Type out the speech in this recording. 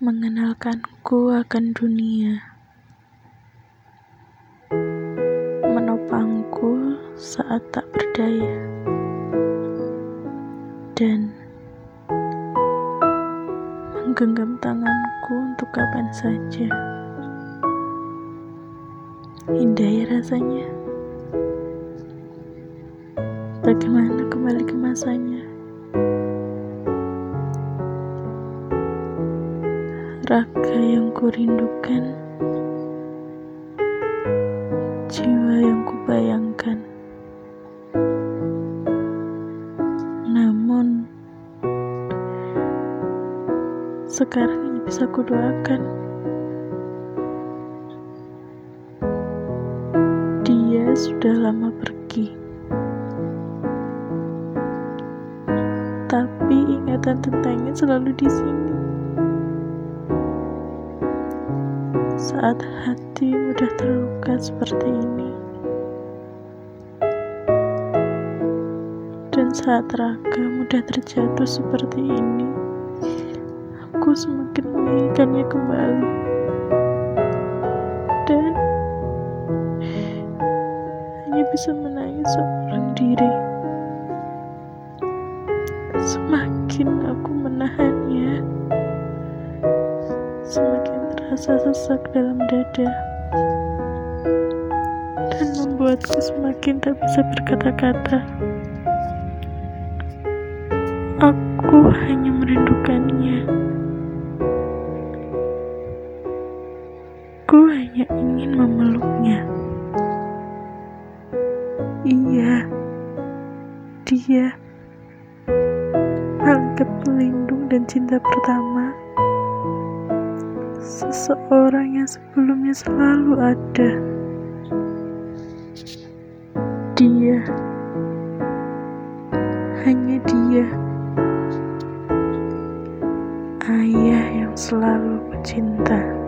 mengenalkanku akan dunia, menopangku saat tak berdaya, dan menggenggam tanganku untuk kapan saja. Indah ya rasanya. Bagaimana kembali ke masanya? Raga yang kurindukan, jiwa yang kubayangkan. Namun, sekarang ini bisa kudoakan. Dia sudah lama pergi. Tapi ingatan tentangnya selalu di sini. Saat hati mudah terluka seperti ini. Dan saat raga mudah terjatuh seperti ini, aku semakin menginginkannya kembali. Dan hanya bisa menangis seorang diri. Semakin aku menahannya, terasa sesak dalam dada dan membuatku semakin tak bisa berkata-kata. Aku hanya merindukannya. Aku hanya ingin memeluknya. Iya, dia malaikat pelindung dan cinta pertama. Seseorang yang sebelumnya selalu ada. Dia, hanya dia, ayah yang selalu ku cinta.